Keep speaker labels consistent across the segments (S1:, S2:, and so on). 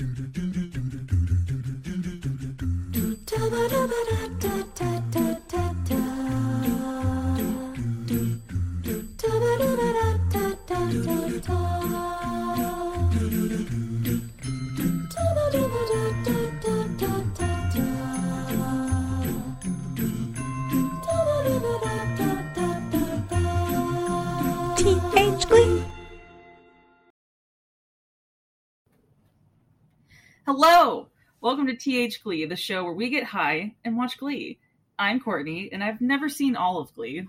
S1: TH
S2: Welcome to TH Glee, the show where we get high and watch Glee. I'm Courtney, and I've never seen all of Glee.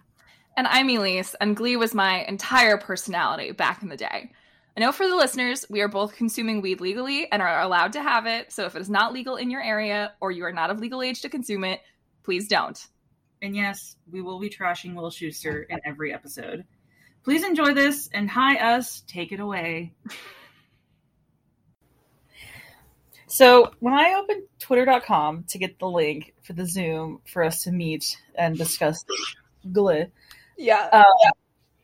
S3: And I'm Elise, and Glee was my entire personality back in the day. I know for the listeners, we are both consuming weed legally and are allowed to have it, so if it is not legal in your area or you are not of legal age to consume it, please don't.
S2: And yes, we will be trashing Will Schuester in every episode. Please enjoy this and hi us, take it away. So, when I opened twitter.com to get the link for the Zoom for us to meet and discuss Glee,
S3: Yeah.
S2: uh,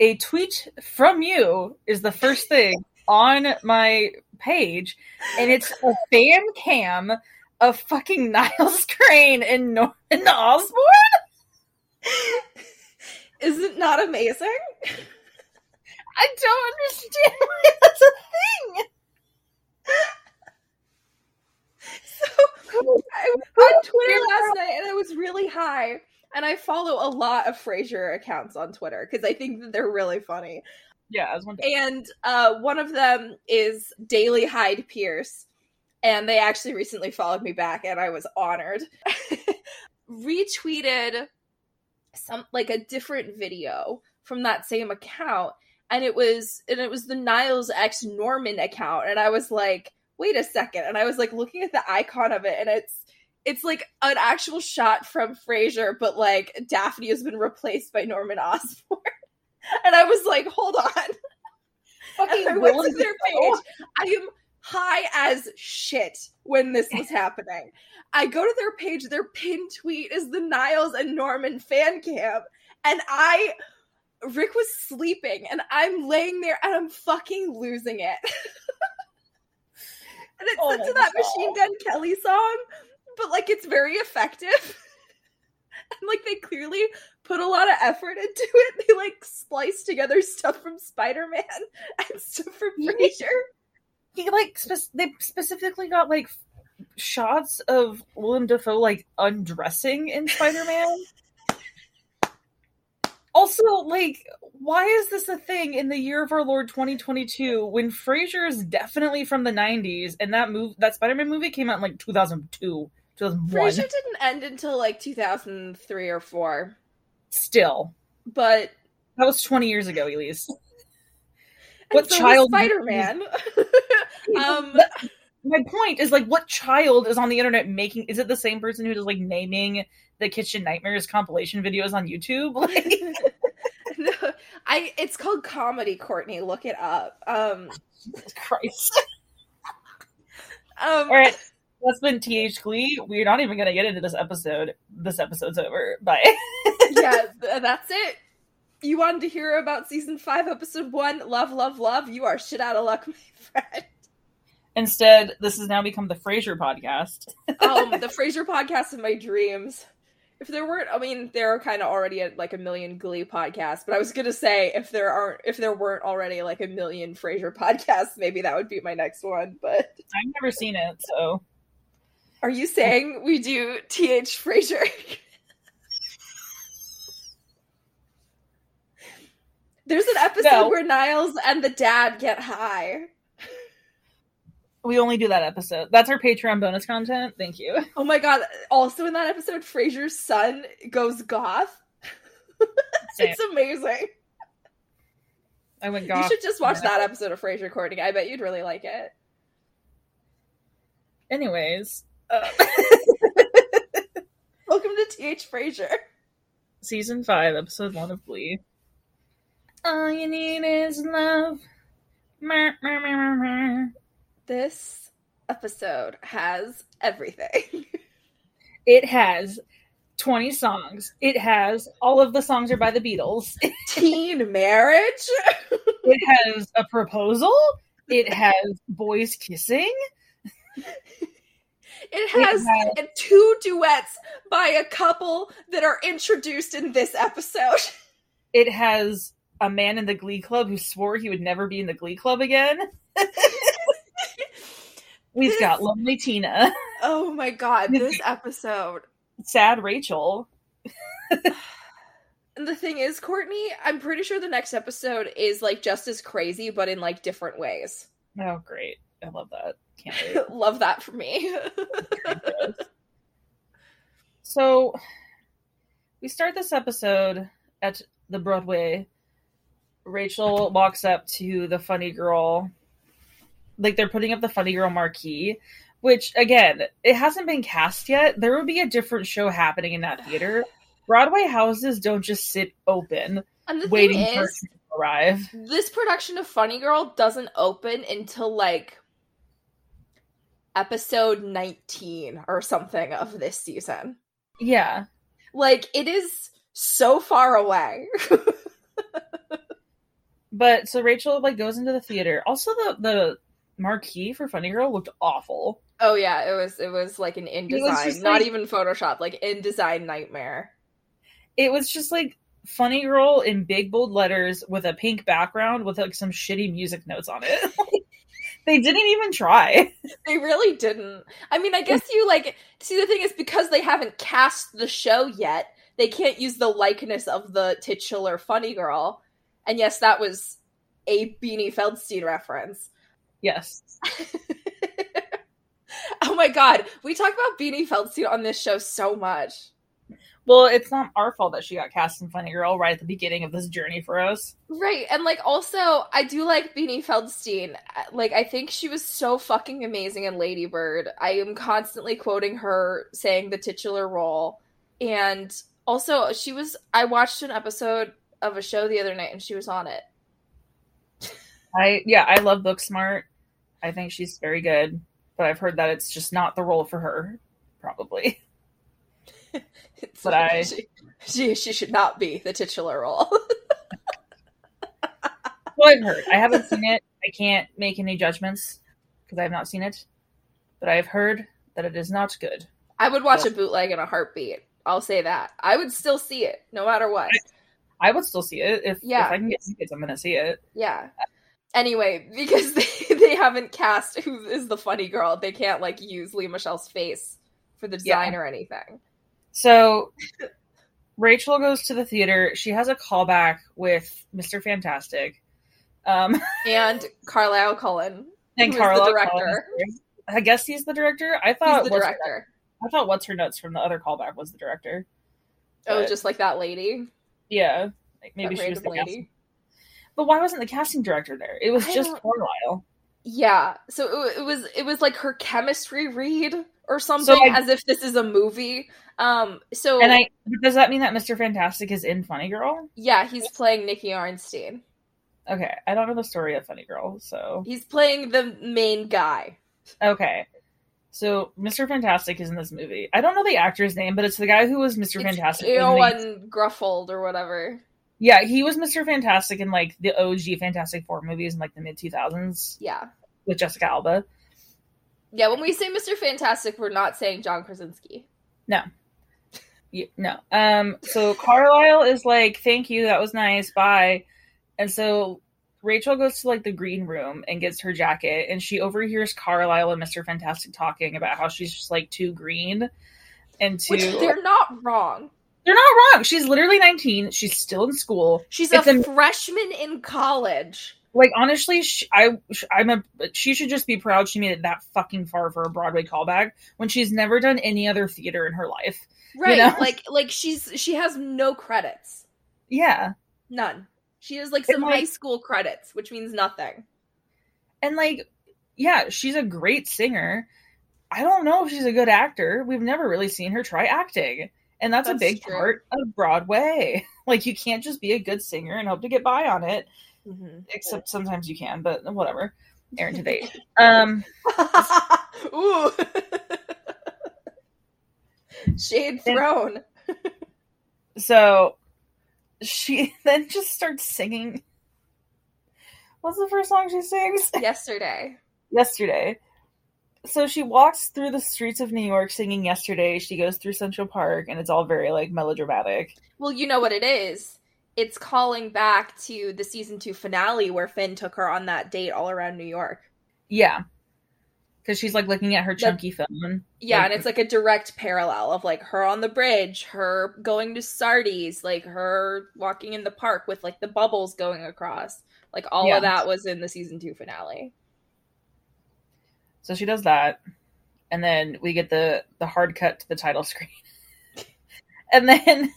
S2: a tweet from you is the first thing on my page, and it's a fan cam of fucking Niles Crane and Norman Osborn.
S4: Is it not amazing?
S2: I don't understand why that's a thing.
S4: So I was on Twitter last night and I was really high. And I follow a lot of Frasier accounts on Twitter because I think that they're really funny.
S2: Yeah, I was wondering.
S4: And uh, one of them is Daily Hyde Pierce. And they actually recently followed me back and I was honored. Retweeted some like a different video from that same account. And it was and it was the Niles X Norman account. And I was like, wait a second. And I was like looking at the icon of it and it's it's like an actual shot from Frasier, but like Daphne has been replaced by Norman Osborn. And I was like, hold on.
S2: Fucking
S4: I went to their page. I am high as shit when this was happening. I go to their page, their pin tweet is the Niles and Norman fan cam. And I Rick was sleeping and I'm laying there and I'm fucking losing it. and it's
S2: Oh
S4: to that
S2: God.
S4: Machine Gun Kelly song, but like it's very effective. and like they clearly put a lot of effort into it. They like splice together stuff from Spider Man and stuff from. Frasier.
S2: He like spec- they specifically got like shots of Willem Dafoe like undressing in Spider Man. also, like, why is this a thing in the year of our Lord 2022 when Frasier is definitely from the 90s and that move that Spider Man movie came out in like 2002, 2001?
S4: Frasier didn't end until like 2003 or 4.
S2: Still,
S4: But
S2: that was 20 years ago, Elise. What
S4: so
S2: child-
S4: Spider Man. um
S2: my point is like what child is on the internet making is it the same person who does like naming the kitchen nightmares compilation videos on youtube like
S4: I it's called comedy, Courtney. Look it up. Um
S2: christ
S4: um
S2: all right that's been th glee we're not even gonna get into this episode this episode's over bye
S4: yeah, th- that's it. You wanted to hear about season 5 episode 1, Love Love Love. You are shit out of luck, my friend.
S2: instead this has now become the frasier podcast
S4: um, the Frasier podcast of my dreams. If there weren't, I mean, there are kind of already a, like a million Glee podcasts, but I was gonna say if there aren't, if there weren't already like a million Frasier podcasts, maybe that would be my next one. But
S2: i've never seen it so
S4: are you saying we do Th Frasier? There's an episode
S2: No.
S4: where Niles and the dad get high.
S2: We only do that episode that's our patreon bonus content thank you
S4: Oh my god! Also in that episode, Frasier's son goes goth. It's amazing.
S2: i went
S4: You should just watch that episode of Frasier Courtney. I bet you'd really like it.
S2: anyways uh,
S4: Welcome to TH Frasier.
S2: season five, episode one of Glee. All you need is love. Meh, meh, meh.
S4: This episode has everything.
S2: It has 20 songs. It has all of the songs are by the Beatles.
S4: Teen marriage.
S2: It has a proposal. It has boys kissing.
S4: It has
S2: has-
S4: two duets by a couple that are introduced in this episode.
S2: It has a man in the Glee Club who swore he would never be in the Glee Club again. We've
S4: This-
S2: got Lonely Tina,
S4: Oh my god, this episode.
S2: Sad Rachel.
S4: And the thing is, Courtney, I'm pretty sure the next episode is like just as crazy, but in like different ways.
S2: Oh, great. I love that. Can't wait.
S4: Love that for me.
S2: so, we start this episode at the Broadway. Rachel walks up to the funny girl. Like, they're putting up the funny girl marquee, which, again, it hasn't been cast yet. There will be a different show happening in that theater. Broadway houses don't just sit open waiting
S4: thing
S2: for it to arrive.
S4: this production of Funny Girl doesn't open until like episode 19 or something of this season.
S2: Yeah.
S4: Like it is so far away.
S2: But so Rachel like goes into the theater. Also the the marquee for Funny Girl looked awful.
S4: oh yeah, it was it was like an InDesign, not
S2: like-
S4: even Photoshop, like InDesign nightmare.
S2: It was just like Funny Girl in big bold letters with a pink background with like some shitty music notes on it. they didn't even try.
S4: They really didn't. I mean, I guess you like see the thing is because they haven't cast the show yet, they can't use the likeness of the titular funny girl. And yes, that was a Beanie Feldstein reference.
S2: Yes.
S4: oh my god, we talk about Beanie Feldstein on this show so much.
S2: Well, it's not our fault that she got cast in Funny Girl right at the beginning of this journey for us.
S4: Right, and like also, I do like Beanie Feldstein. Like, I think she was so fucking amazing in Lady Bird. I am constantly quoting her saying the titular role, and also she was. I watched an episode of a show the other night, and she was on it.
S2: I yeah, I love Booksmart. I think she's very good, but I've heard that it's just not the role for her, probably. But I-
S4: she, she she should not be the titular role.
S2: Well, I've heard. I haven't seen it. I can't make any judgments because I have not seen it. But I've heard that it is not good.
S4: I would watch a bootleg in a heartbeat. I'll say that. I would still see it no matter what.
S2: I would still see it if,
S4: Yeah.
S2: if I can get tickets. I'm going to see it.
S4: Yeah. Anyway, because they, they haven't cast who is the funny girl, they can't like use Lea Michele's face for the design or anything.
S2: So Rachel goes to the theater. She has a callback with Mr. Fantastic. Um,
S4: And Carlisle Cullen,
S2: and
S4: is the director?
S2: I guess he's the director. I
S4: he's
S2: thought
S4: the
S2: what's-
S4: director.
S2: I thought what's her notes from the other callback was the director.
S4: Oh, just like that lady,
S2: yeah, like maybe
S4: that
S2: she was the
S4: lady.
S2: But why wasn't the casting director there? It was
S4: I
S2: just Carlisle.
S4: Yeah, so it, it was it was like her chemistry read or something,
S2: I-
S4: as if this is a movie. Um, so
S2: And I does that mean that Mr. Fantastic is in Funny Girl?
S4: yeah, he's playing Nicky Arnstein.
S2: Okay, I don't know the story of Funny Girl, so
S4: He's playing the main guy.
S2: okay. So Mr. Fantastic is in this movie. I don't know the actor's name, but it's the guy who was Mr.
S4: It's
S2: Fantastic.
S4: Eowyn
S2: the-
S4: Gruffold or whatever.
S2: Yeah, he was Mr. Fantastic in like the OG Fantastic Four movies in like the mid two thousands
S4: Yeah.
S2: with Jessica Alba.
S4: Yeah, when we say Mr. Fantastic, we're not saying John Krasinski.
S2: Yeah, no. Um. So Carlisle is like, "Thank you, that was nice. Bye." And so Rachel goes to like the green room and gets her jacket, and she overhears Carlisle and Mister Fantastic talking about how she's just like too green and too.
S4: Which they're not wrong.
S2: They're not wrong. She's literally nineteen. She's still in school.
S4: She's
S2: It's
S4: a
S2: a-
S4: freshman in college.
S2: Like honestly, sh I I'm a she should just be proud she made it that fucking far for a Broadway callback when she's never done any other theater in her life.
S4: Right.
S2: know?
S4: Like like she's she has no credits.
S2: Yeah.
S4: None. She has like some
S2: like-
S4: high school credits, which means nothing.
S2: And like, yeah, she's a great singer. I don't know if she's a good actor. We've never really seen her try acting. And that's,
S4: That's
S2: a big
S4: true.
S2: part of Broadway. Like you can't just be a good singer and hope to get by on it.
S4: Mm-hmm.
S2: Except sometimes you can, but whatever. Aaron to date. Um
S4: Ooh. Shade thrown.
S2: so she then just starts singing. What's the first song she sings?
S4: Yesterday.
S2: Yesterday. So she walks through the streets of New York singing yesterday. She goes through Central Park and it's all very like melodramatic.
S4: Well, you know what it is. It's calling back to the season two finale where Finn took her on that date all around New York.
S2: Yeah. Cause she's like looking at her chunky phone.
S4: Yeah,
S2: Like,
S4: and it's like a direct parallel of like her on the bridge, her going to Sardi's, like her walking in the park with like the bubbles going across. Like all
S2: Yeah.
S4: of that was in the season two finale.
S2: So she does that, and then we get the the hard cut to the title screen, and then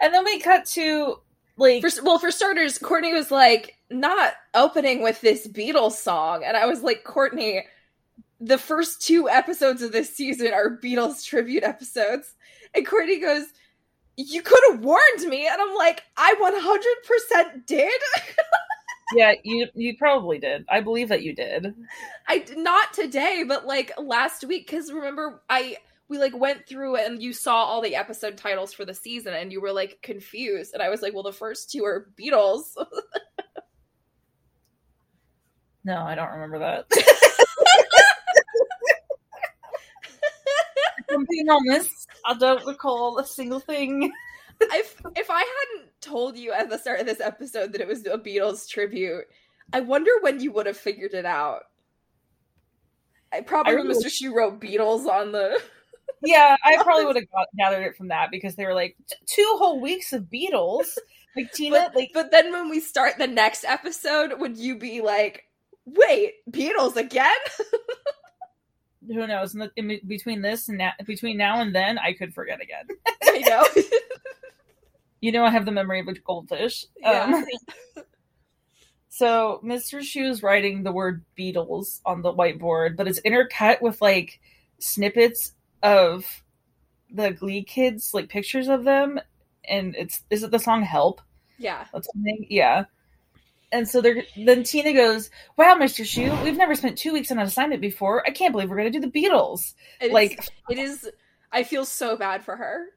S2: and then we cut to like
S4: For, well, for starters, Courtney was like not opening with this Beatles song, and I was like, Courtney, the first two episodes of this season are Beatles tribute episodes, and Courtney goes. You could have warned me, and I'm like, I 100% did.
S2: yeah you you probably did. I believe that you did.
S4: I not today, but like last week because remember I we like went through and you saw all the episode titles for the season and you were like confused and I was like, well, the first two are Beatles.
S2: No, I don't remember that. I'm being honest. I don't recall a single thing.
S4: if if I hadn't told you at the start of this episode that it was a Beatles tribute, I wonder when you would have figured it out. I probably
S2: I really-
S4: Mr. Schue wrote Beatles on the
S2: Yeah, I probably would have got, gathered it from that because they were like two whole weeks of Beatles. Like Tina,
S4: but,
S2: like
S4: but then when we start the next episode, would you be like, wait, Beatles again?
S2: who knows? In, the, in between this and now, between now and then, I could forget again.
S4: I know.
S2: You know, I have the memory of a goldfish.
S4: Yeah.
S2: Um, so Mr. Schue is writing the word Beatles on the whiteboard, but it's intercut with like snippets of the Glee kids, like pictures of them, and it's is it the song "Help"?
S4: yeah.
S2: That's something, yeah. And so they're then Tina goes, "Wow, Mr. Schue, we've never spent two weeks on an assignment before. I can't believe we're going to do the Beatles.
S4: It's,
S2: Like-
S4: it is. I feel so bad for her.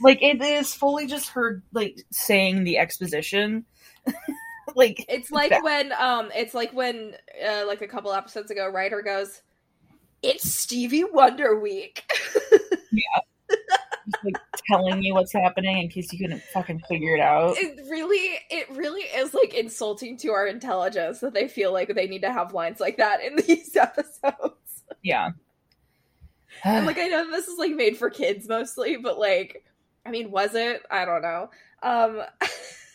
S2: Like it is fully just her like saying the exposition. like
S4: It's like
S2: bad.
S4: when um, it's like when uh, like a couple episodes ago, Ryder goes, "It's Stevie Wonder week."
S2: Yeah just, like telling you what's happening in case you couldn't fucking figure it out.
S4: it really, it really is like insulting to our intelligence that they feel like they need to have lines like that in these episodes.
S2: Yeah.
S4: And like I know this is like made for kids mostly, but like I mean, was it? I don't know. Um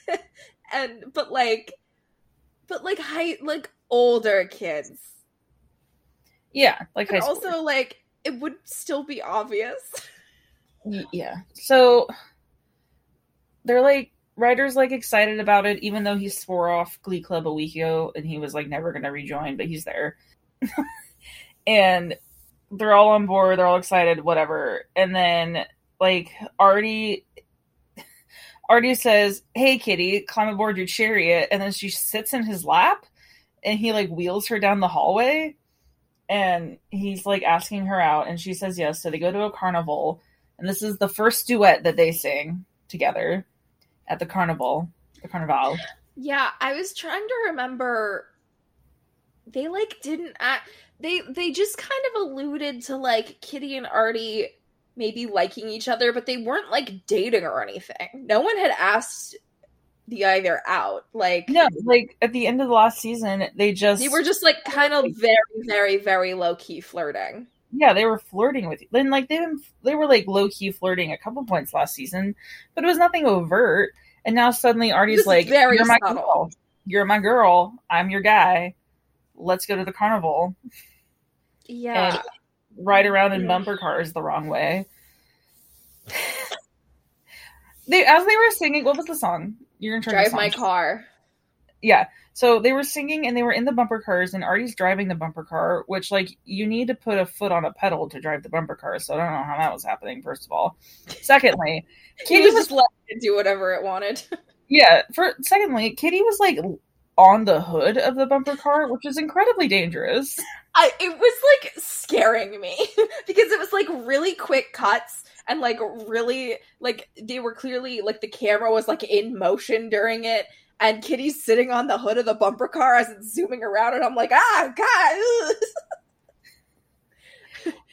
S4: and but like but like high like older kids.
S2: yeah, like high
S4: And
S2: school.
S4: also like it would still be obvious.
S2: Yeah. So they're like Ryder's like excited about it, even though he swore off Glee Club a week ago and he was like never gonna rejoin, but he's there. and they're all on board, they're all excited, whatever. And then like Artie Artie says, Hey Kitty, climb aboard your chariot. And then she sits in his lap and he like wheels her down the hallway and he's like asking her out and she says yes. So they go to a carnival and this is the first duet that they sing together at the carnival the carnival.
S4: Yeah, I was trying to remember. They like didn't act they they just kind of alluded to like Kitty and Artie maybe liking each other, but they weren't like dating or anything. No one had asked the either out. Like
S2: no like at the end of the last season they just
S4: they were just like kind of very, very, very low key flirting.
S2: yeah they were flirting with you then like they they were like low-key flirting a couple points last season but it was nothing overt and now suddenly artie's like
S4: very
S2: you're my
S4: subtle.
S2: girl you're my girl i'm your guy let's go to the carnival
S4: Yeah.
S2: Ride around in bumper cars the wrong way. they as they were singing, what was the song? You're in charge.
S4: Drive my car.
S2: Yeah. So they were singing and they were in the bumper cars and Artie's driving the bumper car, which like you need to put a foot on a pedal to drive the bumper car. So I don't know how that was happening, first of all. Secondly, Kitty
S4: was
S2: was
S4: just letting it do whatever it wanted.
S2: yeah, for secondly, Kitty was like on the hood of the bumper car, which is incredibly dangerous.
S4: I it was like scaring me because it was like really quick cuts and like really like they were clearly like the camera was like in motion during it and Kitty's sitting on the hood of the bumper car as it's zooming around and I'm like ah god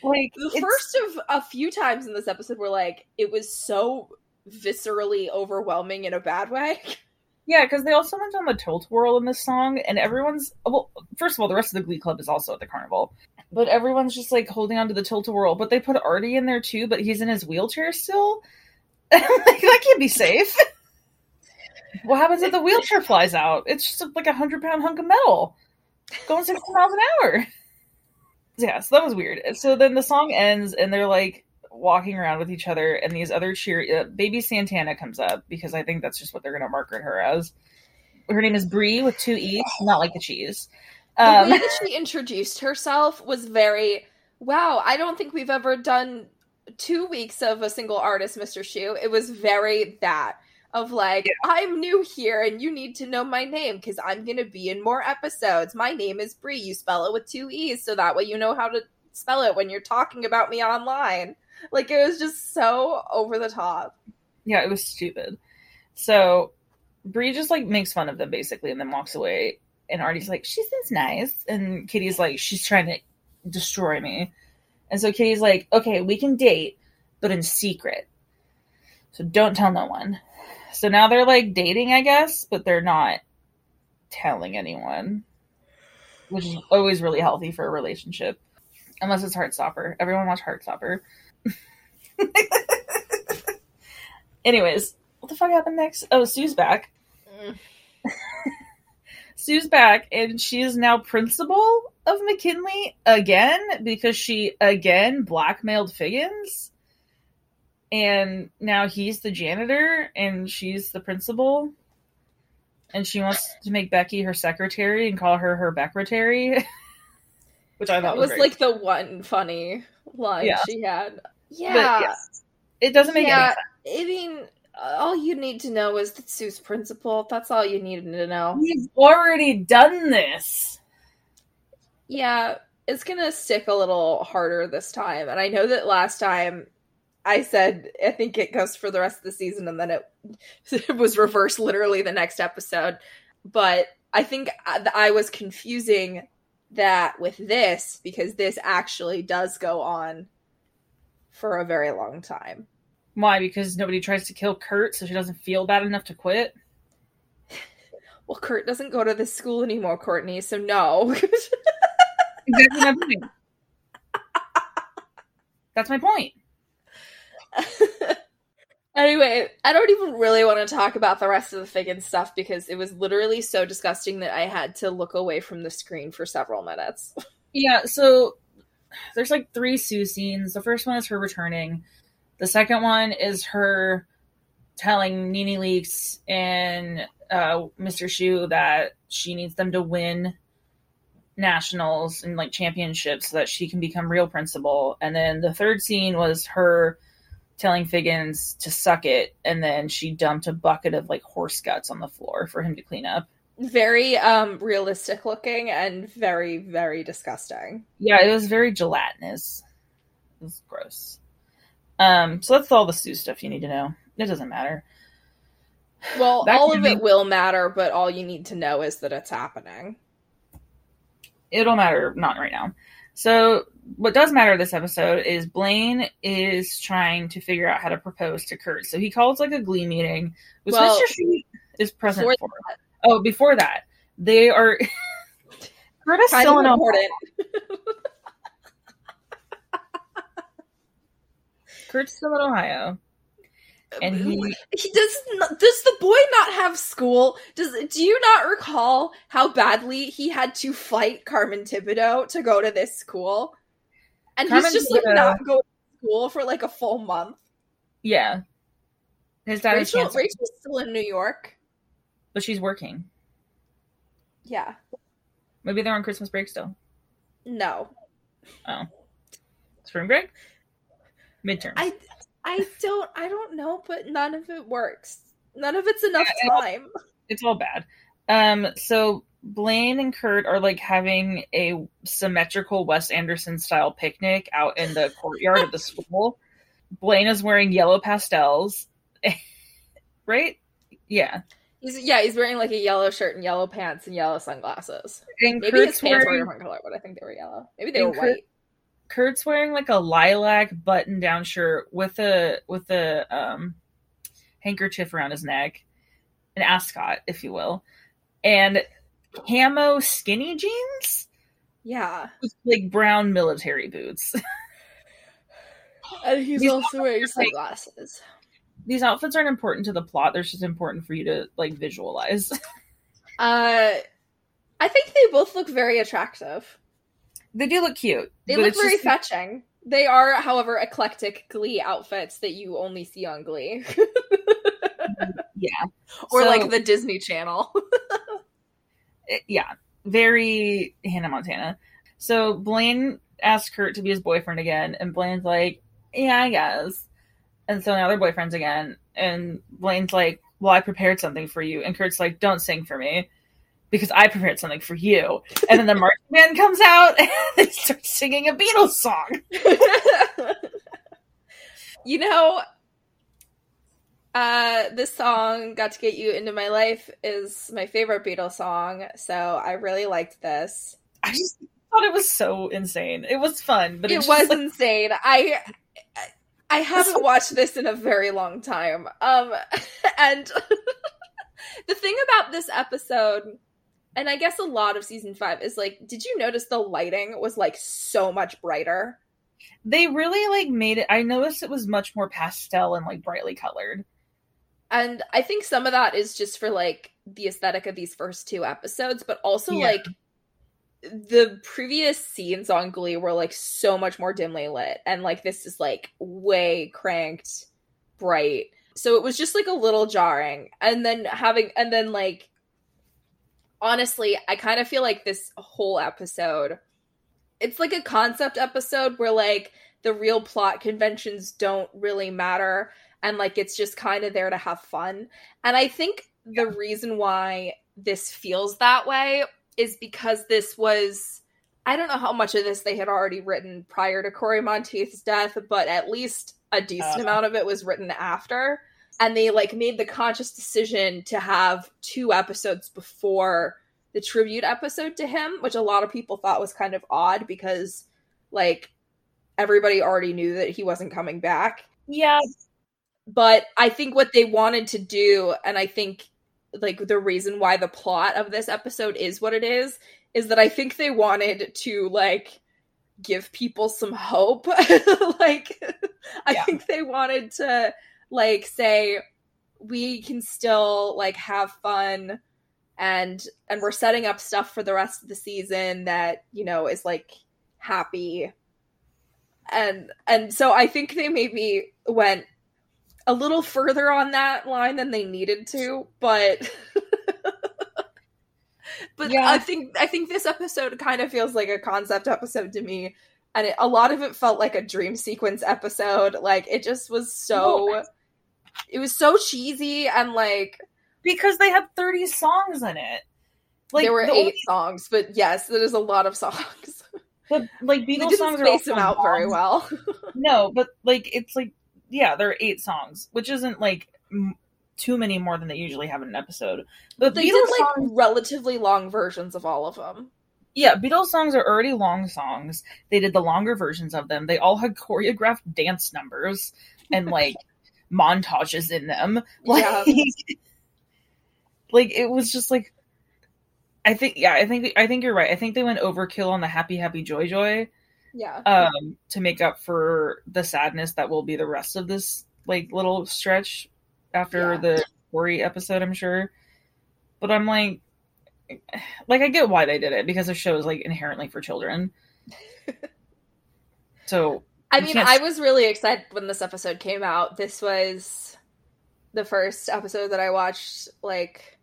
S2: Like
S4: the
S2: it's-
S4: first of a few times in this episode were like it was so viscerally overwhelming in a bad way.
S2: Yeah, because they also went on the tilt whirl in this song, and everyone's well. First of all, the rest of the Glee Club is also at the carnival, but everyone's just like holding on to the tilt whirl. But they put Artie in there too, but he's in his wheelchair still. like that can't be safe. What happens if the wheelchair flies out? It's just like a hundred pound hunk of metal going sixty miles an hour. Yeah, so that was weird. So then the song ends, and they're like walking around with each other, and these other cheer uh, baby Santana comes up because I think that's just what they're going to market her as. Her name is Bree with two e's, not like the cheese.
S4: The
S2: Um,
S4: way that she introduced herself was very wow. I don't think we've ever done two weeks of a single artist, Mr. Schue. It was very that of like I'm new here and you need to know my name because I'm gonna be in more episodes. My name is Bree. You spell it with two e's so that way you know how to spell it when you're talking about me online. Like it was just so over the top.
S2: yeah, it was stupid. So Bree just like makes fun of them basically, and then walks away. And Artie's like, "She seems nice," and Kitty's like, "She's trying to destroy me." And so Kitty's like, "Okay, we can date, but in secret. So don't tell no one." So now they're like dating, I guess, but they're not telling anyone, which is always really healthy for a relationship, unless it's Heartstopper. Everyone watch Heartstopper. Anyways, what the fuck happened next? Oh, Sue's back.
S4: Mm.
S2: Sue's back, and she is now principal of McKinley again because she again blackmailed Figgins. And now he's the janitor, and she's the principal. And she wants to make Becky her secretary and call her her Becretary, which I thought
S4: That
S2: was,
S4: was
S2: very-
S4: like the one funny line
S2: Yeah.
S4: she had.
S2: But,
S4: Yeah.
S2: yeah, it doesn't make any
S4: yeah,
S2: sense.
S4: I mean, all you need to know is that Sue's principal. That's all you needed to know.
S2: We've already done this.
S4: Yeah, it's gonna stick a little harder this time. And I know that last time I said I think it goes for the rest of the season, and then it, it was reversed literally the next episode. But I think I, I was confusing that with this because this actually does go on for a very long time.
S2: Why? Because nobody tries to kill Kurt, so she doesn't feel bad enough to quit.
S4: Well, Kurt doesn't go to this school anymore, Courtney, so no.
S2: Exactly my point. That's my point.
S4: anyway, I don't even really want to talk about the rest of the Figgin stuff because it was literally so disgusting that I had to look away from the screen for several minutes.
S2: Yeah, so there's like three Sue scenes. The first one is her returning. The second one is her telling NeNe Leakes and uh, Mr. Schue that she needs them to win nationals and like championships so that she can become real principal. And then the third scene was her telling Figgins to suck it, and then she dumped a bucket of like horse guts on the floor for him to clean up.
S4: Very um realistic looking and very very disgusting.
S2: Yeah, it was very gelatinous. It was gross. Um, so that's all the Sue stuff you need to know. It doesn't matter.
S4: Well,
S2: That
S4: all of
S2: be-
S4: it will matter, but all you need to know is that it's happening.
S2: It'll matter not right now. So what does matter this episode is Blaine is trying to figure out how to propose to Kurt. So he calls like a glee meeting, which
S4: Well,
S2: Mr. She is present
S4: before
S2: for. Oh, before that, they are.
S4: Kind
S2: still in
S4: important.
S2: Kurt's still in Ohio, and he
S4: he does not, does the boy not have school? Does do you not recall how badly he had to fight Carmen Tibideaux to go to this school? And
S2: Carmen
S4: he's just like not going to school for like a full month.
S2: Yeah, his dad
S4: rachel rachel's still in new york
S2: but she's working.
S4: yeah
S2: Maybe they're on Christmas break still.
S4: no Oh.
S2: Spring break? Midterm.
S4: i i don't i don't know but none of it works none of it's enough
S2: Yeah,
S4: time
S2: it's all bad. Um, so Blaine and Kurt are like having a symmetrical Wes Anderson style picnic out in the courtyard of the school. Blaine is wearing yellow pastels. right? Yeah.
S4: He's yeah he's wearing like a yellow shirt and yellow pants and yellow sunglasses
S2: And
S4: maybe his
S2: Kurt's
S4: pants were a
S2: wearing,
S4: different color but i think they were yellow maybe they were
S2: Kurt-
S4: white
S2: Kurt's wearing like a lilac button down shirt with a with a um handkerchief around his neck, an ascot, if you will, and camo skinny jeans
S4: Yeah.
S2: with like brown military boots.
S4: And he's
S2: These
S4: also wearing
S2: are, like-
S4: sunglasses.
S2: These outfits aren't important to the plot; they're just important for you to like visualize.
S4: Uh I think they both look very attractive.
S2: they do look cute.
S4: They look very
S2: just-
S4: fetching. They are, however, eclectic Glee outfits that you only see on Glee.
S2: Yeah,
S4: or
S2: So-
S4: like the Disney Channel.
S2: it- yeah, very Hannah Montana. So Blaine asks Kurt to be his boyfriend again, and Blaine's like, "Yeah, I guess." And so now they're boyfriends again, and Blaine's like, "Well, I prepared something for you," and Kurt's like, "Don't sing for me." Because I prepared something for you, and then the marching band comes out and they start singing a Beatles song.
S4: you know, uh, this song "Got to Get You Into My Life" is my favorite Beatles song, so I really liked this.
S2: I just thought it was so insane. It was fun, but
S4: it
S2: it's
S4: was
S2: like,
S4: insane. I I haven't watched this in a very long time. Um and the thing about this episode and I guess a lot of season 5 is like did you notice the lighting was like so much brighter?
S2: they really like made it. I noticed it was much more pastel and like brightly colored.
S4: And I think some of that is just for like the aesthetic of these first two episodes, but also
S2: Yeah.
S4: like the previous scenes on Glee were like so much more dimly lit, and like this is like way cranked bright. So it was just like a little jarring. And then having, and then like, honestly, I kind of feel like this whole episode, it's like a concept episode where like the real plot conventions don't really matter and like it's just kind of there to have fun. And I think the reason why this feels that way is because this was I don't know how much of this they had already written prior to Cory Monteith's death, but at least a decent
S2: Uh.
S4: amount of it was written after. And they like made the conscious decision to have two episodes before the tribute episode to him, which a lot of people thought was kind of odd because like everybody already knew that he wasn't coming back
S2: Yeah,
S4: but I think what they wanted to do, and I think like the reason why the plot of this episode is what it is, is that I think they wanted to like give people some hope. like I
S2: Yeah.
S4: think they wanted to like say we can still like have fun and and we're setting up stuff for the rest of the season that, you know, is like happy. And and so I think they maybe went a little further on that line than they needed to, but but
S2: Yeah.
S4: I think I think this episode kind of feels like a concept episode to me, and it, a lot of it felt like a dream sequence episode. Like it just was so, it was so cheesy and like
S2: because they had 30 songs in it. Like
S4: there were
S2: the
S4: eight
S2: only-
S4: songs, but yes, that is a lot of songs.
S2: but like Beatles
S4: didn't
S2: songs are
S4: them out very well.
S2: No, but like it's like yeah, there are eight songs, which isn't like m- too many more than they usually have in an episode. But
S4: they
S2: Beatles
S4: did like
S2: songs,
S4: relatively long versions of all of them.
S2: yeah, Beatles songs are already long songs. They did the longer versions of them. They all had choreographed dance numbers and like montages in them. Like,
S4: Yeah.
S2: like it was just like I think yeah, I think I think you're right. I think they went overkill on the happy happy joy joy
S4: Yeah,
S2: um to make up for the sadness that will be the rest of this like little stretch after
S4: Yeah.
S2: the Cory episode, I'm sure. But I'm like like I get why they did it because the show is like inherently for children. so
S4: I mean, I was really excited when this episode came out. This was the first episode that I watched, like,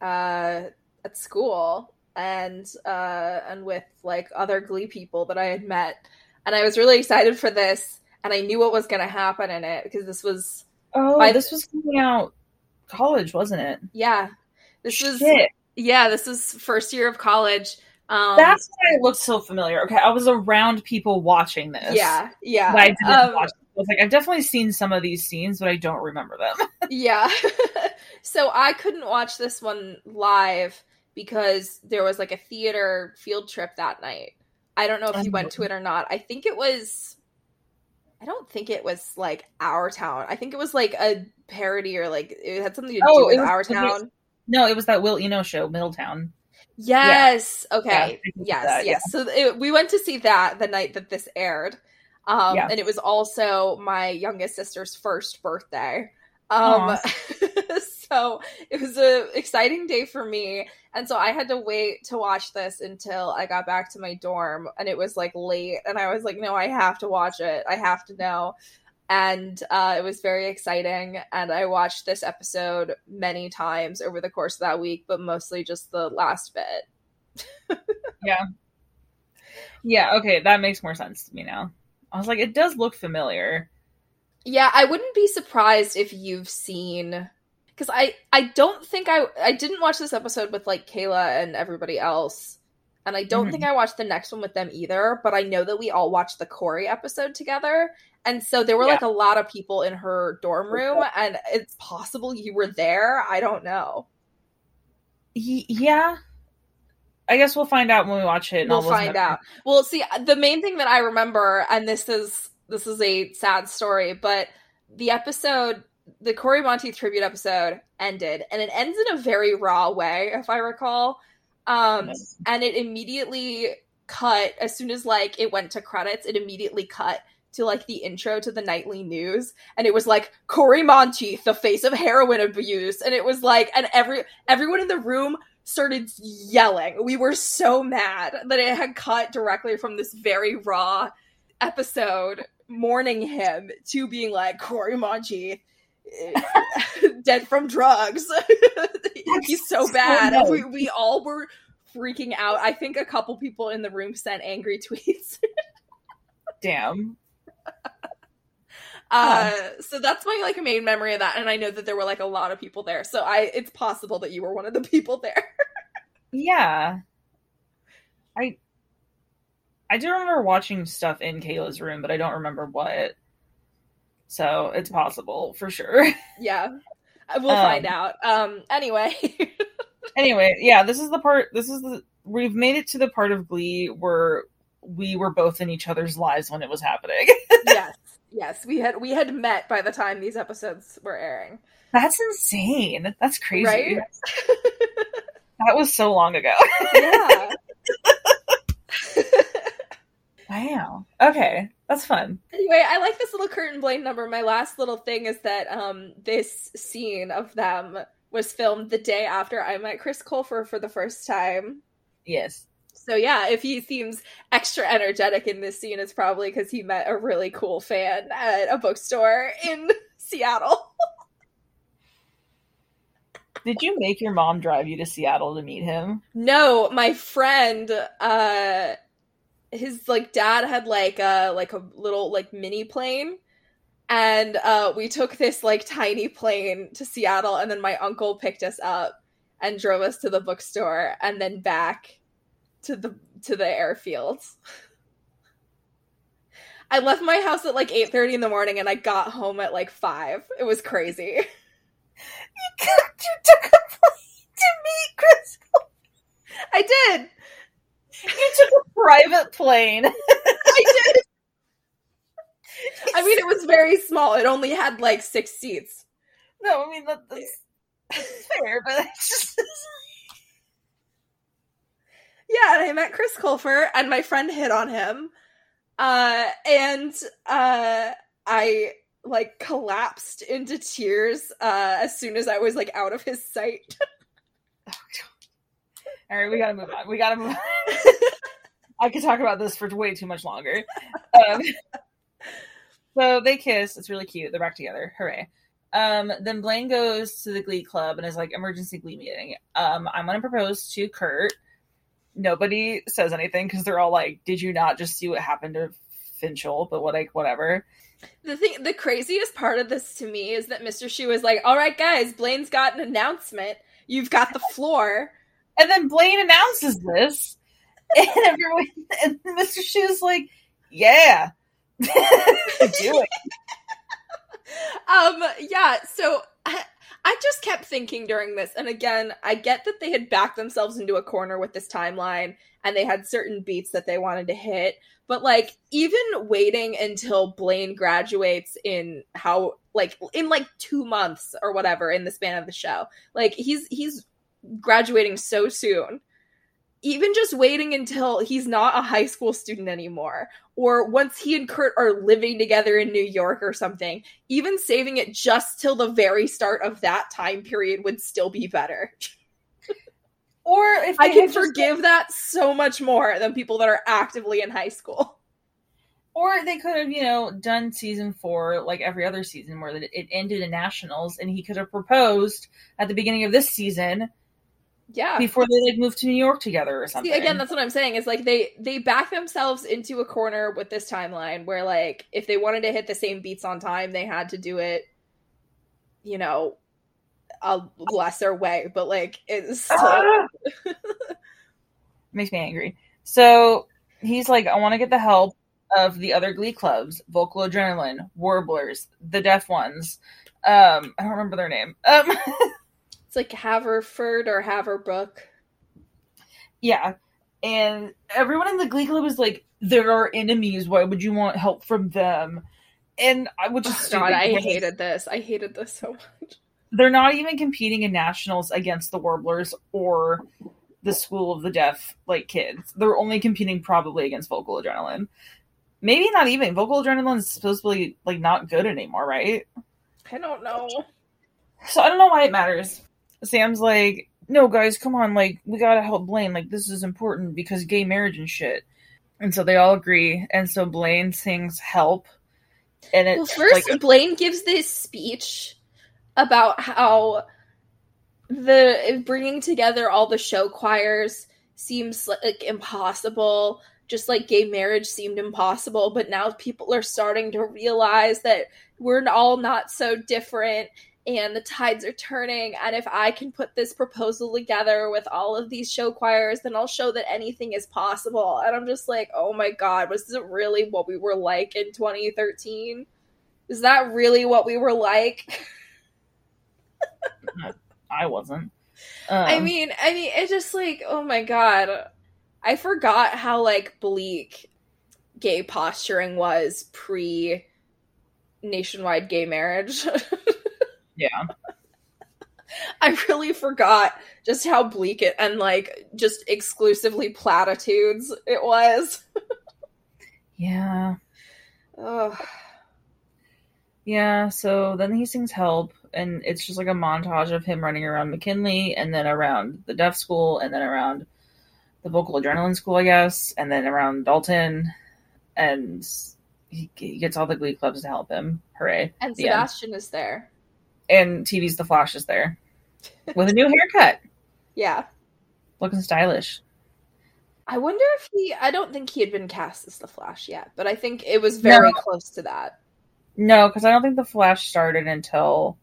S4: uh, at school and uh, and with like other Glee people that I had met, and I was really excited for this, and I knew what was going to happen in it because this was,
S2: oh
S4: By-
S2: this was coming out college, wasn't it?
S4: yeah, this was, yeah, this was first year of college. Um,
S2: That's why it looked so familiar. Okay, I was around people watching this.
S4: yeah, yeah.
S2: But I didn't
S4: Um,
S2: watch it. I was like, I've definitely seen some of these scenes, but I don't remember them.
S4: Yeah. so I couldn't watch this one live because there was like a theater field trip that night. I don't know if you went to it or not. I think it was. I don't think it was like Our Town. I think it was like a parody or like it had something to do
S2: Oh,
S4: with
S2: was-
S4: Our Town.
S2: No, it was that Will Eno show, Middletown.
S4: Yes.
S2: Yeah,
S4: Okay.
S2: it's
S4: yes.
S2: that,
S4: yes. So it, we went to see that the night that this aired, um,
S2: Yeah.
S4: and it was also my youngest sister's first birthday. Um, so it was a exciting day for me, and so I had to wait to watch this until I got back to my dorm, and it was like late, and I was like, no, I have to watch it. I have to know. And uh, it was very exciting. And I watched this episode many times over the course of that week, but mostly just the last bit.
S2: Yeah, Yeah. okay, that makes more sense to me now. I was like, it does look familiar.
S4: Yeah, I wouldn't be surprised if you've seen because I I don't think I I didn't watch this episode with like Kayla and everybody else, and I don't
S2: Mhm.
S4: think I watched the next one with them either. But I know that we all watched the Cory episode together, and so there were
S2: Yeah.
S4: like a lot of people in her dorm room, and it's possible you were there. I don't know.
S2: Y- yeah. I guess we'll find out when we watch it. and
S4: We'll find out. Well, see, the main thing that I remember, and this is this is a sad story, but the episode, the Cory Monteith tribute episode, ended, and it ends in a very raw way, if I recall. Um,
S2: Yes.
S4: and it immediately cut as soon as like it went to credits. It immediately cut to like the intro to the nightly news, and it was like Cory Monteith, the face of heroin abuse, and it was like, and every everyone in the room started yelling. We were so mad that it had cut directly from this very raw episode, mourning him to being like Cory Monteith. dead from drugs. He's so
S2: so
S4: bad.
S2: nice.
S4: we, we all were freaking out. I think a couple people in the room sent angry tweets.
S2: Damn.
S4: Uh, so that's my like main memory of that, and I know that there were like a lot of people there. So I, it's possible that you were one of the people there.
S2: Yeah. I I do remember watching stuff in Kayla's room, but I don't remember what. So it's possible for sure.
S4: yeah, we'll
S2: Um,
S4: find out. Um, anyway,
S2: anyway, yeah, this is the part this is the we've made it to the part of Glee where we were both in each other's lives when it was happening.
S4: yes, yes, we had we had met by the time these episodes were airing,
S2: That's insane. That's crazy.
S4: right?
S2: That was so long ago.
S4: yeah.
S2: Wow. Okay. That's fun.
S4: Anyway, I like this little curtain blade number. My last little thing is that um this scene of them was filmed the day after I met Chris Colfer for the first time.
S2: Yes.
S4: So yeah, if he seems extra energetic in this scene, it's probably because he met a really cool fan at a bookstore in Seattle.
S2: Did you make your mom drive you to Seattle to meet him?
S4: No, my friend, uh his like dad had like a like a little like mini plane and uh we took this like tiny plane to Seattle and then my uncle picked us up and drove us to the bookstore and then back to the to the airfields. I left my house at like 8:30 in the morning and I got home at like 5. It was crazy.
S2: you took a plane to meet Chris.
S4: I did.
S2: You took a private plane.
S4: I did. I mean, it was very small. It only had like six seats.
S2: No, I mean that, that's, that's fair, but just
S4: Yeah, and I met Chris Colfer, and my friend hit on him. Uh, and uh, I like collapsed into tears uh, as soon as I was like out of his sight.
S2: all right. We gotta move on. We gotta move on. I could talk about this for way too much longer. Um, so they kiss. It's really cute. They're back together. Hooray! Um, then Blaine goes to the Glee club and is like, "Emergency Glee meeting. Um, I'm gonna propose to Kurt." Nobody says anything because they're all like, "Did you not just see what happened to Finchel?" But what, like, whatever.
S4: The thing, the craziest part of this to me is that Mr. Schue is like, "All right, guys, Blaine's got an announcement. You've got the floor."
S2: And then Blaine announces this, and everyone, and Mr. Schue's like, "Yeah, do it."
S4: um yeah so I, I just kept thinking during this, and again, I get that they had backed themselves into a corner with this timeline and they had certain beats that they wanted to hit, but like even waiting until Blaine graduates in how like in like 2 months or whatever in the span of the show. Like he's he's graduating so soon even just waiting until he's not a high school student anymore, or once he and Kurt are living together in New York or something, even saving it just till the very start of that time period would still be better.
S2: Or if
S4: I can
S2: just-
S4: forgive that so much more than people that are actively in high school.
S2: Or they could have, you know, done season four like every other season where it ended in nationals and he could have proposed at the beginning of this season
S4: Yeah.
S2: before they like moved to New York together or something.
S4: See, again, that's what I'm saying. Is like they they back themselves into a corner with this timeline where like if they wanted to hit the same beats on time, they had to do it, you know, a lesser way. But like it's still
S2: Ah! makes me angry. So he's like, I want to get the help of the other glee clubs, Vocal Adrenaline, Warblers, the Deaf Ones. Um, I don't remember their name. Um,
S4: it's like Haverford or Haverbrook.
S2: yeah, and everyone in the glee club is like, there are enemies. Why would you want help from them? And I would oh, just
S4: God, I hated this. I hated this so much.
S2: They're not even competing in nationals against the Warblers or the School of the Deaf like kids. They're only competing probably against Vocal Adrenaline. Maybe not even. Vocal Adrenaline is supposed to be like not good anymore, right?
S4: I don't know.
S2: So I don't know why it matters. Sam's like, no, guys, come on, like we gotta help Blaine. Like this is important because gay marriage and shit. And so they all agree. And so Blaine sings "Help," and
S4: Well,
S2: it's
S4: first
S2: like
S4: Blaine gives this speech about how the bringing together all the show choirs seems like impossible just like gay marriage seemed impossible but now people are starting to realize that we're all not so different and the tides are turning and if i can put this proposal together with all of these show choirs then i'll show that anything is possible and i'm just like oh my god was this really what we were like in 2013 is that really what we were like
S2: I wasn't.
S4: I
S2: Um,
S4: mean, I mean, it's just like, oh my god, I forgot how like bleak gay posturing was pre nationwide gay marriage.
S2: yeah.
S4: I really forgot just how bleak it and like just exclusively platitudes it was.
S2: Yeah.
S4: Ugh.
S2: Yeah, so then he sings Help, and it's just like a montage of him running around McKinley, and then around the deaf school, and then around the vocal adrenaline school, I guess, and then around Dalton, and he, he gets all the glee clubs to help him. Hooray.
S4: And
S2: end.
S4: Sebastian is there.
S2: And TV's The Flash is there with a new haircut,
S4: Yeah.
S2: looking stylish.
S4: I wonder if he I don't think he had been cast as the Flash yet, but I think it was very
S2: No.
S4: close to that.
S2: No, because I don't think The Flash started until.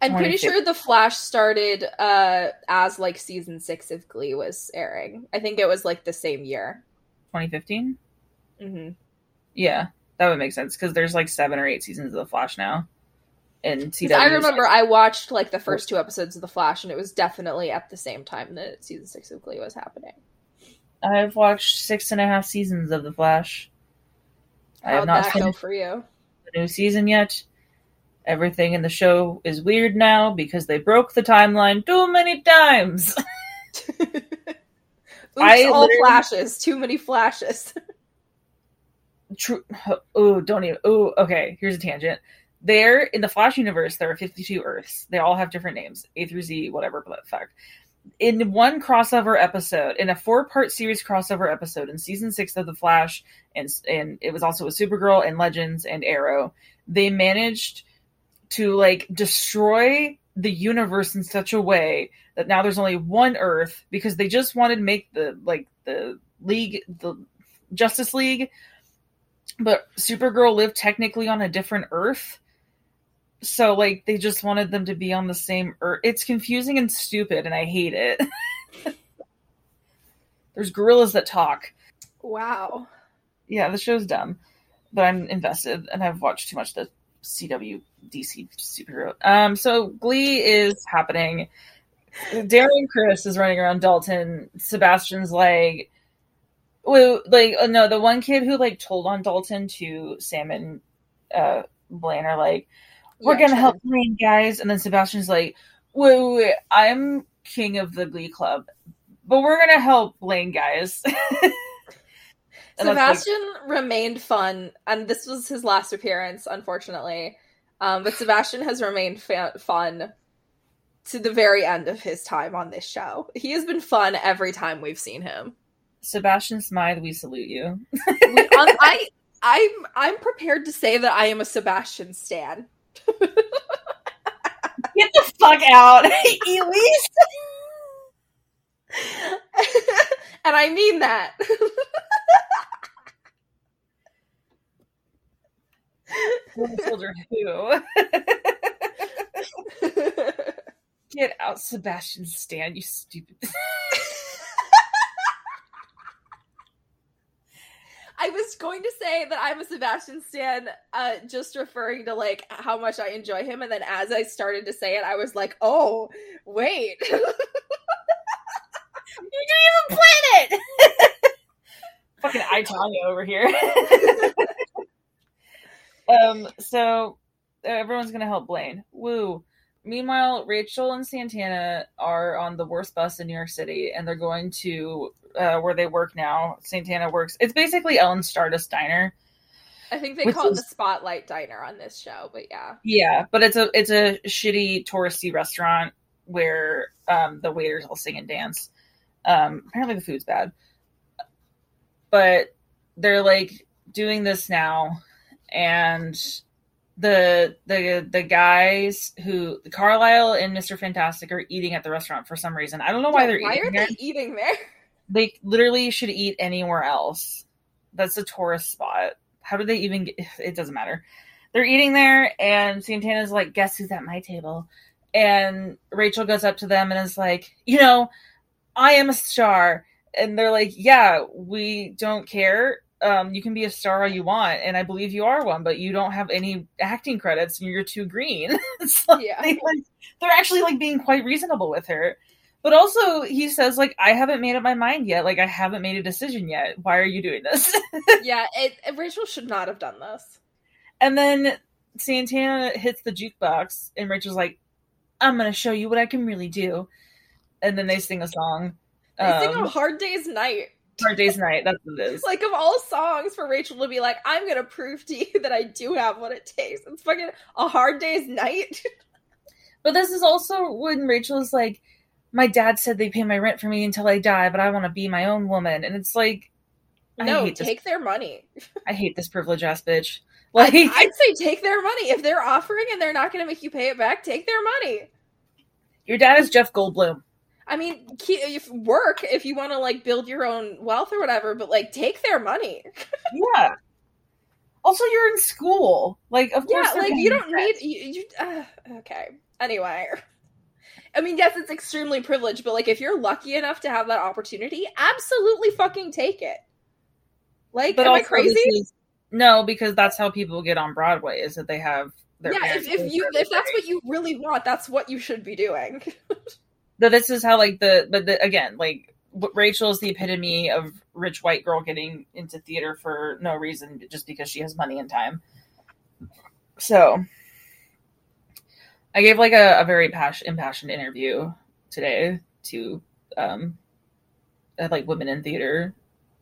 S4: I'm pretty sure the Flash started uh as like season six of Glee was airing. I think it was like the same year.
S2: 2015?
S4: hmm
S2: Yeah, that would make sense because there's like seven or eight seasons of The Flash now. And CW.
S4: I remember I watched like the first two episodes of the Flash, and it was definitely at the same time that season six of Glee was happening.
S2: I've watched six and a half seasons of The Flash. I have not
S4: that
S2: seen
S4: go for you?
S2: the new season yet. Everything in the show is weird now because they broke the timeline too many times.
S4: Oops,
S2: I
S4: all
S2: literally-
S4: flashes. Too many flashes.
S2: True. Oh, don't even. Oh, okay. Here's a tangent. There in the Flash universe, there are 52 Earths. They all have different names, A through Z, whatever the fuck. In one crossover episode, in a four-part series crossover episode in season six of the Flash, and and it was also with Supergirl and Legends and Arrow, they managed to like destroy the universe in such a way that now there's only one Earth because they just wanted to make the like the league the Justice League but Supergirl lived technically on a different Earth. So like they just wanted them to be on the same Earth. It's confusing and stupid, and I hate it. There's gorillas that talk.
S4: wow.
S2: Yeah, the show's dumb, but I'm invested, and I've watched too much of the CW DC superhero. Um, so Glee is happening. Darren Criss is running around Dalton. Sebastian's like, well, like uh, no, the one kid who like told on Dalton to Sam and uh, Blaine are like, we're
S4: Yeah,
S2: gonna
S4: sure.
S2: help Blaine, guys. And then Sebastian's like, wait, wait, wait, I'm king of the Glee Club, but we're gonna help Blaine, guys. That's like-
S4: Sebastian remained fun, and this was his last appearance, unfortunately. Um, but Sebastian has remained fa- fun to the very end of his time on this show. He has been fun every time we've seen him.
S2: Sebastian Smythe, we salute you.
S4: We, um, I, I'm, I'm prepared to say that I am a Sebastian stan.
S2: Get the fuck out, Elise.
S4: and I mean that.
S2: Soldier who? Get out, Sebastian Stan, you stupid.
S4: I was going to say that I'm a Sebastian Stan, uh, just referring to like how much I enjoy him, and then as I started to say it, I was like, "Oh, wait,
S2: You didn't even plan it. Fucking I Tanya over here. um. So uh, everyone's gonna help Blaine. Woo. Meanwhile, Rachel and Santana are on the worst bus in New York City, and they're going to uh, where they work now. Santana works. It's basically Ellen Stardust Diner.
S4: I think they call it
S2: is-
S4: the Spotlight Diner on this show, but yeah,
S2: Yeah, but it's a it's a shitty touristy restaurant where um, the waiters all sing and dance. Um, apparently the food's bad, but they're like doing this now, and the the the guys who Carlisle and Mister Fantastic are eating at the restaurant for some reason. I don't know why they're
S4: why
S2: eating
S4: are
S2: there.
S4: they eating there?
S2: They literally should eat anywhere else. That's a tourist spot. How do they even get it doesn't matter. They're eating there and Santana's like, guess who's at my table? And Rachel goes up to them and is like, you know, I am a star. And they're like, Yeah, we don't care. Um, you can be a star all you want, and I believe you are one, but you don't have any acting credits and you're too green. like,
S4: Yeah.
S2: like, they're actually like being quite reasonable with her. But also, he says, like, I haven't made up my mind yet. Like, I haven't made a decision yet. Why are you doing this?
S4: yeah, it, Rachel should not have done this.
S2: and then Santana hits the jukebox, and Rachel's like, I'm going to show you what I can really do. And then they sing a song.
S4: They sing
S2: Um,
S4: a Hard Day's Night.
S2: Hard Day's Night. That's what it is.
S4: Like of all songs for Rachel to be like, I'm gonna prove to you that I do have what it takes. It's fucking a hard day's night.
S2: But this is also when Rachel is like, My dad said they pay my rent for me until I die, but I want to be my own woman. And it's like,
S4: no,
S2: hate this-
S4: take their money.
S2: I hate this privilege ass bitch. Like,
S4: I'd say take their money. If they're offering and they're not gonna make you pay it back, take their money.
S2: your dad is Jeff Goldblum.
S4: I mean, if work if you want to like build your own wealth or whatever, but like take their money.
S2: Yeah. Also, you're in school. Like, of course.
S4: Yeah, like you don't need you. you uh, okay. Anyway, I mean, yes, it's extremely privileged, but like if you're lucky enough to have that opportunity, absolutely fucking take it. Like,
S2: But
S4: am I crazy?
S2: is- no, because that's how people get on Broadway. Is that they have their
S4: yeah, if, if you if that's what you really want, that's what you should be doing.
S2: But this is how like the but the, again like Rachel is the epitome of rich white girl getting into theater for no reason just because she has money and time. So I gave like a, a very pas- impassioned interview today to um like women in theater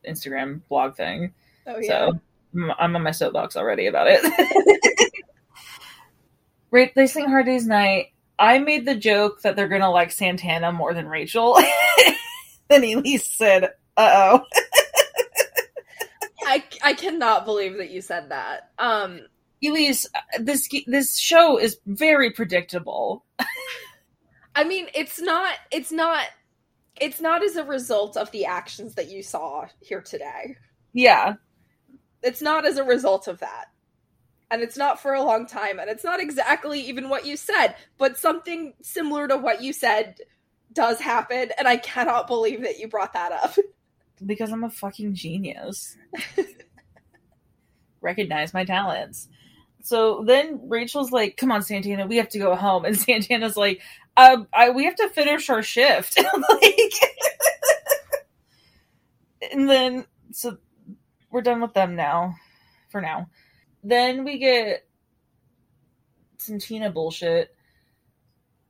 S2: Instagram blog thing.
S4: Oh yeah.
S2: So I'm I'm on my soapbox already about it. Right, they sing Hard Day's Night. I made the joke that they're gonna like Santana more than Rachel. then Elise said, "Uh oh."
S4: I I cannot believe that you said that. Um,
S2: Elise, this this show is very predictable.
S4: I mean, it's not it's not it's not as a result of the actions that you saw here today.
S2: Yeah,
S4: It's not as a result of that. And it's not for a long time, and it's not exactly even what you said, but something similar to what you said does happen, and I cannot believe that you brought that up.
S2: because I'm a fucking genius. Recognize my talents. So then Rachel's like, "Come on, Santana, we have to go home." And Santana's like, uh, I, "We have to finish our shift." like, and then so we're done with them now, for now. Then we get some Tina bullshit.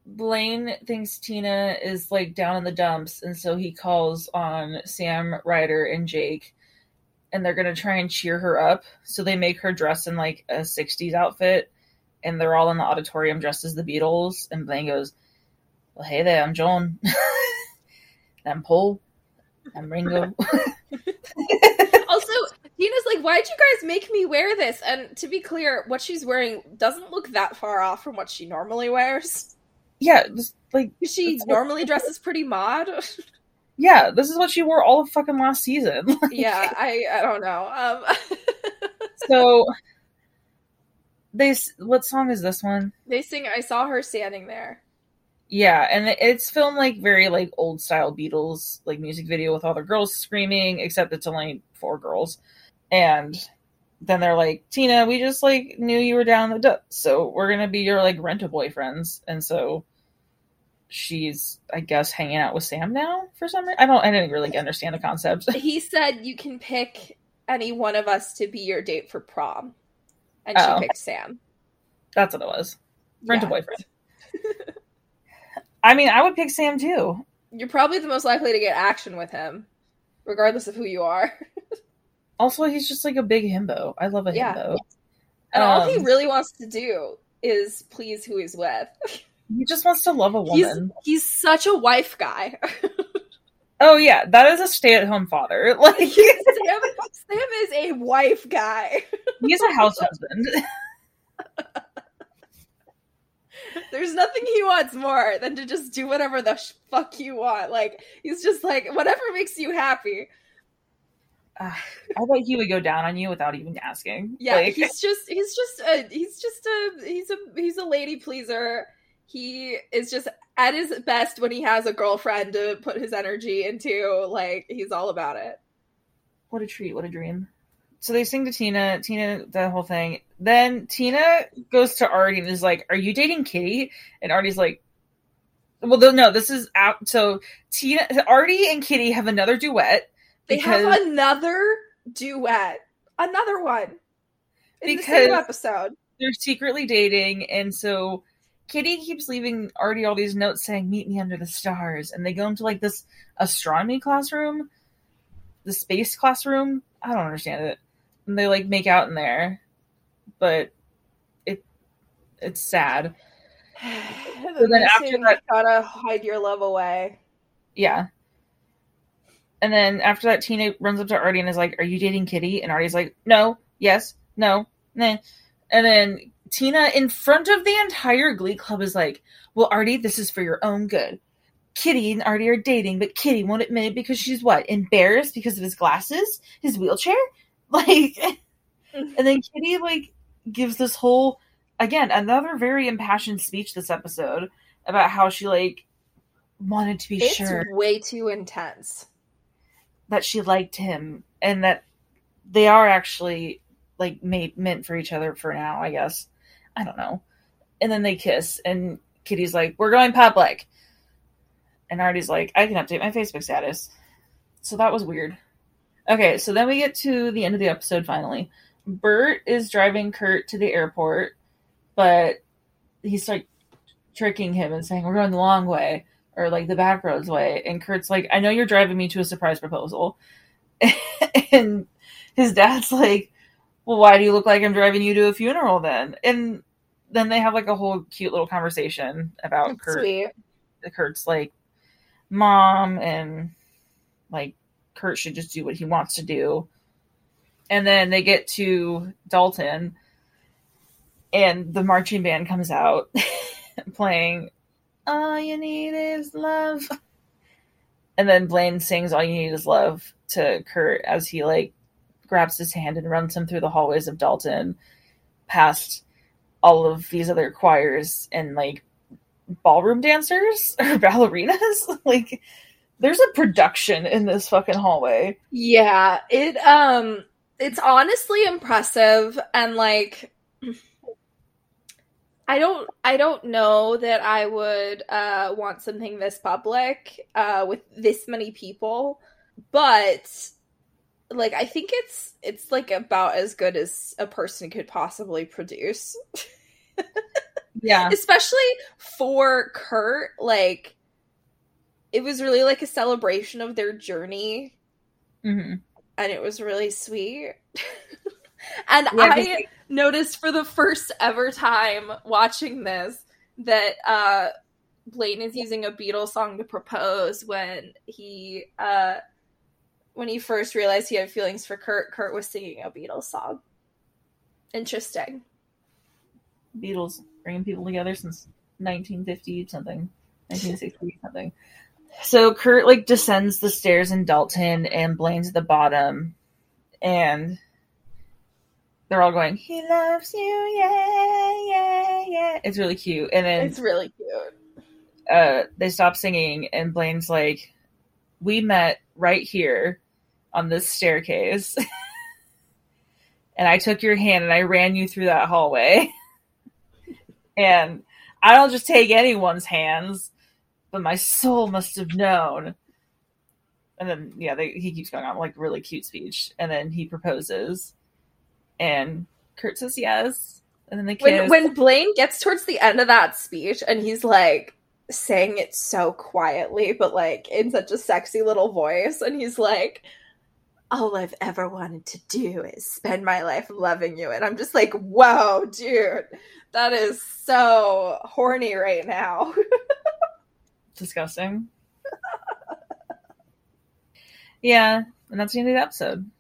S2: Blaine thinks Tina is like down in the dumps, and so he calls on Sam, Ryder, and Jake, and they're gonna try and cheer her up. So they make her dress in like a '60s outfit, and they're all in the auditorium dressed as the Beatles. And Blaine goes, "Well, hey there, I'm John. I'm Paul. I'm Ringo."
S4: Tina's like, why'd you guys make me wear this? And to be clear, what she's wearing doesn't look that far off from what she normally wears.
S2: yeah, just like
S4: She
S2: That's what-
S4: normally dresses pretty mod.
S2: yeah, this is what she wore all of fucking last season. Like,
S4: yeah, I I don't know. Um,
S2: So they what song is this one?
S4: they sing. I saw her standing there.
S2: Yeah, and it's filmed like very like old style Beatles like music video with all the girls screaming, except it's only four girls. And then they're like, Tina, we just like knew you were down the depths, so we're gonna be your like rental boyfriends. And so she's, I guess, hanging out with Sam now for some reason. I don't, I didn't really understand the concept.
S4: He said you can pick any one of us to be your date for prom, and
S2: Oh.
S4: she picked Sam.
S2: That's what it was. Rental
S4: Yeah.
S2: boyfriend. I mean, I would pick Sam too.
S4: You're probably the most likely to get action with him, regardless of who you are.
S2: Also, he's just like a big himbo. I love a
S4: Yeah.
S2: himbo.
S4: And all he
S2: Um,
S4: really wants to do is please who he's with.
S2: he just wants to love a
S4: He's
S2: woman.
S4: he's such a wife guy.
S2: Oh yeah, that is a stay-at-home father. Like
S4: Sam, Sam is a wife guy.
S2: he's a house husband.
S4: There's nothing he wants more than to just do whatever the fuck you want. Like he's just like whatever makes you happy.
S2: Uh, I bet he would go down on you without even asking.
S4: Yeah,
S2: Like,
S4: he's just he's just a he's just a he's a he's a lady pleaser. He is just at his best when he has a girlfriend to put his energy into. Like he's all about it.
S2: what a treat, what a dream. So they sing to Tina, Tina, the whole thing. Then Tina goes to Artie and is like, "Are you dating Kitty?" And Artie's like, "Well, no, this is out." So Tina, Artie, and Kitty have another duet.
S4: They
S2: because-
S4: have another duet, another one in the same episode.
S2: they're secretly dating, and so Kitty keeps leaving Artie all these notes saying, "Meet me under the stars," and they go into like this astronomy classroom, the space classroom. I don't understand it. And they like make out in there, but it it's sad.
S4: and
S2: then after that-
S4: gotta hide your love away.
S2: Yeah. And then after that, Tina runs up to Artie and is like, "Are you dating Kitty?" And Artie's like, "No, yes, no, nah." And then Tina, in front of the entire Glee Club, is like, "Well, Artie, this is for your own good. Kitty and Artie are dating, but Kitty won't admit it because she's what embarrassed because of his glasses, his wheelchair, like." and then Kitty like gives this whole, again, another very impassioned speech this episode about how she like wanted to be
S4: It's
S2: sure
S4: way too intense.
S2: That she liked him and that they are actually like made meant for each other for now i guess. I don't know. And then they kiss and kitty's like we're going public. And artie's like i can update my facebook status. So that was weird. Okay so then we get to the end of the episode finally. Burt is driving kurt to the airport but he's like tricking him and saying we're going the long way or like the back roads way. And Kurt's like, I know you're driving me to a surprise proposal. and his dad's like, Well, why do you look like I'm driving you to a funeral then? And then they have like a whole cute little conversation about Kurt.
S4: Sweet.
S2: Kurt's like mom and like Kurt should just do what he wants to do. And then they get to Dalton and the marching band comes out playing All You Need Is Love. And then Blaine sings All You Need Is Love to Kurt as he like grabs his hand and runs him through the hallways of Dalton past all of these other choirs and like ballroom dancers or ballerinas. like there's a production in this fucking hallway.
S4: Yeah, it um it's honestly impressive and like I don't I don't know that I would uh want something this public uh with this many people, but like I think it's it's like about as good as a person could possibly produce.
S2: Yeah.
S4: Especially for Kurt, like it was really like a celebration of their journey
S2: hmm
S4: and it was really sweet. and
S2: Yeah,
S4: I noticed for the first ever time watching this that uh Blaine is using a Beatles song to propose when he uh when he first realized he had feelings for Kurt, Kurt was singing a Beatles song. Interesting.
S2: Beatles bringing people together since 1950 something, 1960 something. So Kurt like descends the stairs in Dalton, and Blaine's at the bottom, and they're all going, "He loves you, yeah, yeah, yeah." It's really cute, and then
S4: It's really cute.
S2: uh, they stop singing, and Blaine's like, "We met right here on this staircase, and I took your hand and I ran you through that hallway, and I don't just take anyone's hands, but my soul must have known." And then, yeah, they, he keeps going on like really cute speech, and then he proposes, and Kurt says yes, and then they kiss.
S4: When when Blaine gets towards the end of that speech and he's like saying it so quietly, but like in such a sexy little voice, and he's like, All I've ever wanted to do is spend my life loving you. And I'm just like, whoa, dude, that is so horny right now.
S2: disgusting. yeah, and that's the end of the episode.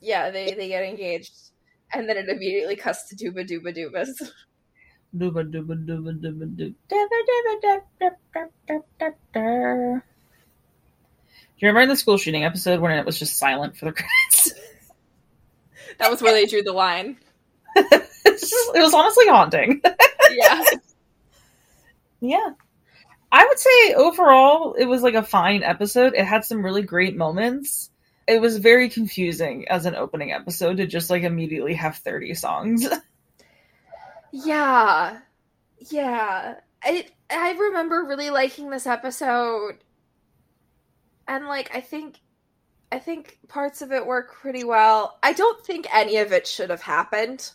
S4: Yeah, they, they get engaged. And then it immediately cuts to dooba dooba doobas.
S2: Dooba dooba dooba dooba doo. Dooba dooba doo, doo, doo, doo, doo, doo. Do you remember in the school shooting episode when it was just silent for the credits?
S4: That was where they drew the line.
S2: Just- it was honestly haunting.
S4: Yeah.
S2: Yeah. I would say overall it was like a fine episode. It had some really great moments. It was very confusing as an opening episode to just like immediately have 30 songs.
S4: Yeah. Yeah. I I remember really liking this episode. And like I think I think parts of it work pretty well. I don't think any of it should have happened,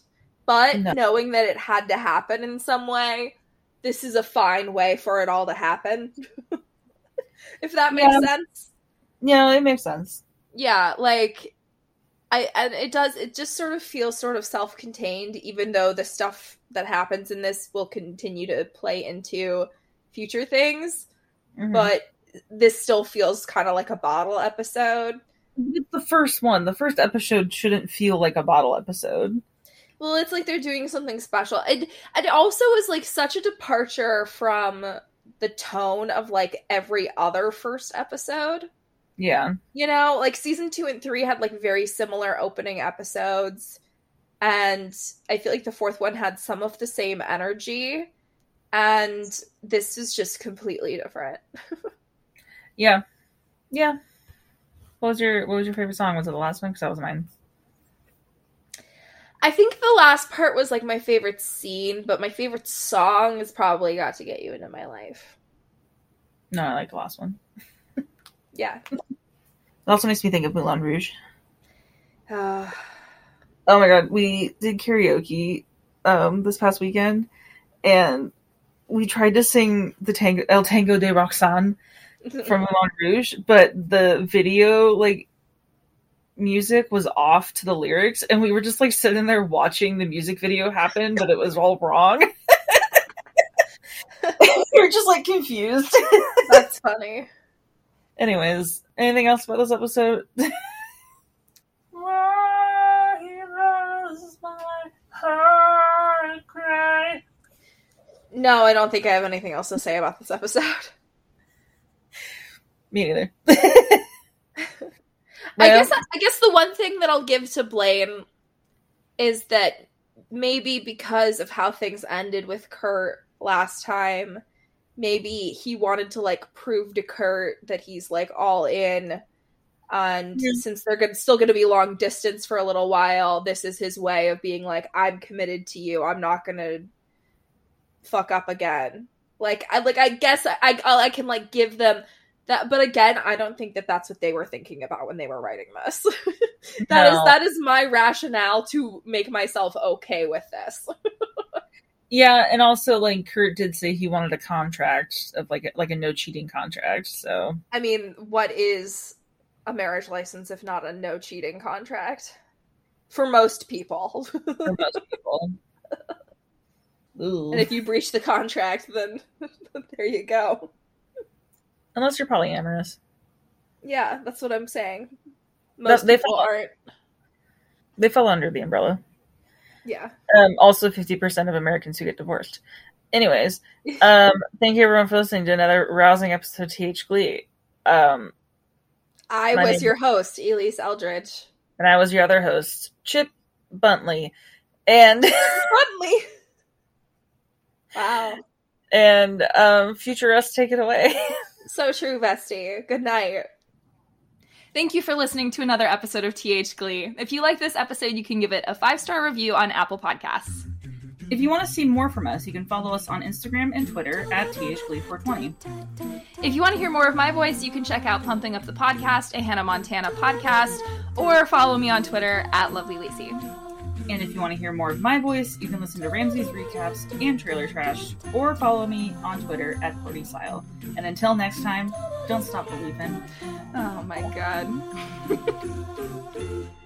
S4: but
S2: No.
S4: knowing that it had to happen in some way, this is a fine way for it all to happen. if that makes
S2: Yeah.
S4: sense.
S2: yeah, it makes sense.
S4: Yeah like i and it does it just sort of feels sort of self-contained even though the stuff that happens in this will continue to play into future things
S2: Mhm.
S4: but this still feels kind of like a bottle episode
S2: It's the first one. The first episode shouldn't feel like a bottle episode.
S4: well it's like they're doing something special and and it also is like such a departure from the tone of like every other first episode
S2: Yeah.
S4: you know like season two and three had like very similar opening episodes and i feel like the fourth one had some of the same energy and this is just completely different
S2: Yeah. Yeah. What was your what was your favorite song? Was it the last one? Because that was mine.
S4: i think the last part was like my favorite scene but my favorite song is probably got to get you into my life
S2: No, I like the last one.
S4: yeah
S2: It also makes me think of Moulin Rouge.
S4: uh,
S2: Oh my god, we did karaoke um this past weekend and we tried to sing the tango El Tango de Roxanne from Moulin Rouge, but the video like music was off to the lyrics and we were just like sitting there watching the music video happen, but it was all wrong. we were just like confused.
S4: that's funny
S2: Anyways, anything else about this episode? Why does my heart cry?
S4: no i don't think i have anything else to say about this episode
S2: Me neither.
S4: I guess I guess the one thing that I'll give to Blaine is that maybe because of how things ended with Kurt last time, maybe he wanted to like prove to Kurt that he's like all in. And
S2: Yeah.
S4: since they're gonna, still going to be long distance for a little while, this is his way of being like, I'm committed to you. I'm not going to fuck up again. Like I like I guess I I, I can like give them that but again I don't think that that's what they were thinking about when they were writing this. That is
S2: No.
S4: that is my rationale to make myself okay with this.
S2: Yeah, and also like Kurt did say he wanted a contract of like a, like a no cheating contract. So
S4: I mean, what is a marriage license if not a no cheating contract? For most people.
S2: for most people. Ooh.
S4: and if you breach the contract, then there you go.
S2: Unless you're polyamorous.
S4: Yeah, that's what I'm saying.
S2: That-
S4: Most
S2: they
S4: people
S2: fall-
S4: aren't.
S2: They fall under the umbrella.
S4: Yeah.
S2: Um, also, 50% of Americans who get divorced. Anyways, um, thank you everyone for listening to another rousing episode of TH Glee. Um,
S4: I was
S2: name-
S4: your host, Elise Eldridge.
S2: and I was your other host, Chip Buntley. And
S4: Suddenly. Wow.
S2: and um, Future Us, take it away.
S4: So true, Vesty. Good night.
S3: Thank you for listening to another episode of TH Glee. If you like this episode, you can give it a five star review on Apple Podcasts.
S1: If you want to see more from us, you can follow us on Instagram and Twitter at THGlee420.
S3: If you want to hear more of my voice, you can check out Pumping Up the Podcast, a Hannah Montana podcast, or follow me on Twitter at Lovely Lacey.
S1: And if you want to hear more of my voice, you can listen to Ramsey's recaps and trailer trash, or follow me on Twitter at Style. And until next time, don't stop believing.
S3: Oh my god.